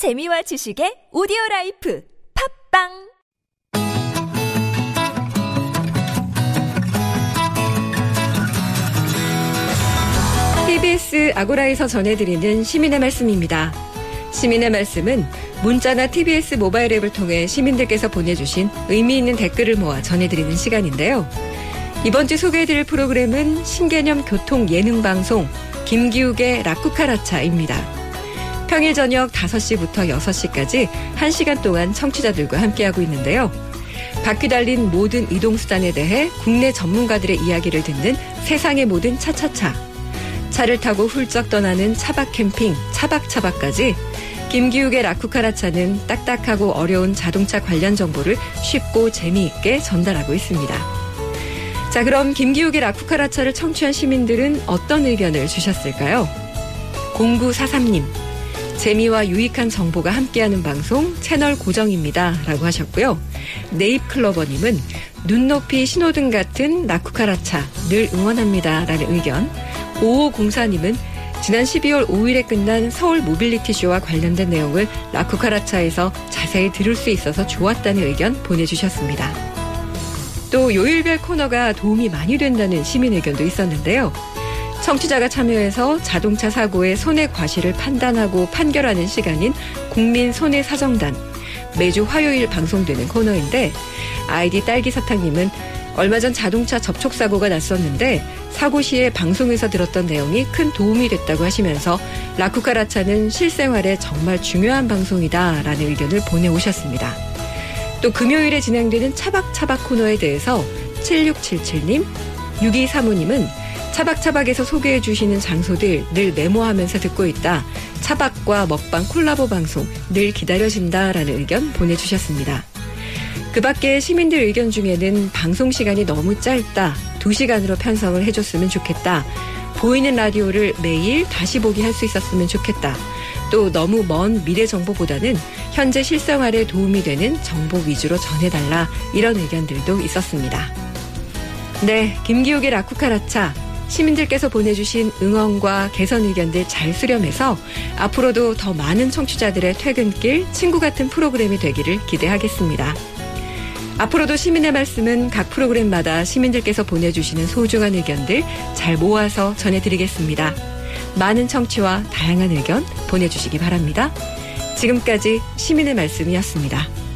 재미와 지식의 오디오 라이프 팟빵 TBS 아고라에서 전해드리는 시민의 말씀입니다. 시민의 말씀은 문자나 TBS 모바일 앱을 통해 시민들께서 보내주신 의미 있는 댓글을 모아 전해드리는 시간인데요. 이번 주 소개해드릴 프로그램은 신개념 교통 예능 방송 김기욱의 라쿠카라차입니다. 평일 저녁 5시부터 6시까지 1시간 동안 청취자들과 함께하고 있는데요. 바퀴 달린 모든 이동수단에 대해 국내 전문가들의 이야기를 듣는 세상의 모든 차차차. 차를 타고 훌쩍 떠나는 차박 캠핑, 차박차박까지 김기욱의 라쿠카라차는 딱딱하고 어려운 자동차 관련 정보를 쉽고 재미있게 전달하고 있습니다. 자, 그럼 김기욱의 라쿠카라차를 청취한 시민들은 어떤 의견을 주셨을까요? 0943님, 재미와 유익한 정보가 함께하는 방송 채널 고정입니다. 라고 하셨고요. 네잎클로버님은 눈높이 신호등 같은 라쿠카라차 늘 응원합니다. 라는 의견. 5504님은 지난 12월 5일에 끝난 서울 모빌리티 쇼와 관련된 내용을 라쿠카라차에서 자세히 들을 수 있어서 좋았다는 의견 보내주셨습니다. 또 요일별 코너가 도움이 많이 된다는 시민 의견도 있었는데요. 청취자가 참여해서 자동차 사고의 손해 과실을 판단하고 판결하는 시간인 국민 손해 사정단 매주 화요일 방송되는 코너인데 아이디 딸기 사탕님은 얼마 전 자동차 접촉 사고가 났었는데 사고 시에 방송에서 들었던 내용이 큰 도움이 됐다고 하시면서 라쿠카라차는 실생활에 정말 중요한 방송이다라는 의견을 보내오셨습니다. 또 금요일에 진행되는 차박차박 코너에 대해서 7677님, 6235님은 차박차박에서 소개해 주시는 장소들 늘 메모하면서 듣고 있다. 차박과 먹방 콜라보 방송 늘 기다려진다라는 의견 보내주셨습니다. 그 밖에 시민들 의견 중에는 방송 시간이 너무 짧다. 2시간으로 편성을 해줬으면 좋겠다. 보이는 라디오를 매일 다시 보기 할 수 있었으면 좋겠다. 또 너무 먼 미래 정보보다는 현재 실생활에 도움이 되는 정보 위주로 전해달라 이런 의견들도 있었습니다. 네, 김기욱의 라쿠카라차 시민들께서 보내주신 응원과 개선 의견들 잘 수렴해서 앞으로도 더 많은 청취자들의 퇴근길 친구 같은 프로그램이 되기를 기대하겠습니다. 앞으로도 시민의 말씀은 각 프로그램마다 시민들께서 보내주시는 소중한 의견들 잘 모아서 전해드리겠습니다. 많은 청취와 다양한 의견 보내주시기 바랍니다. 지금까지 시민의 말씀이었습니다.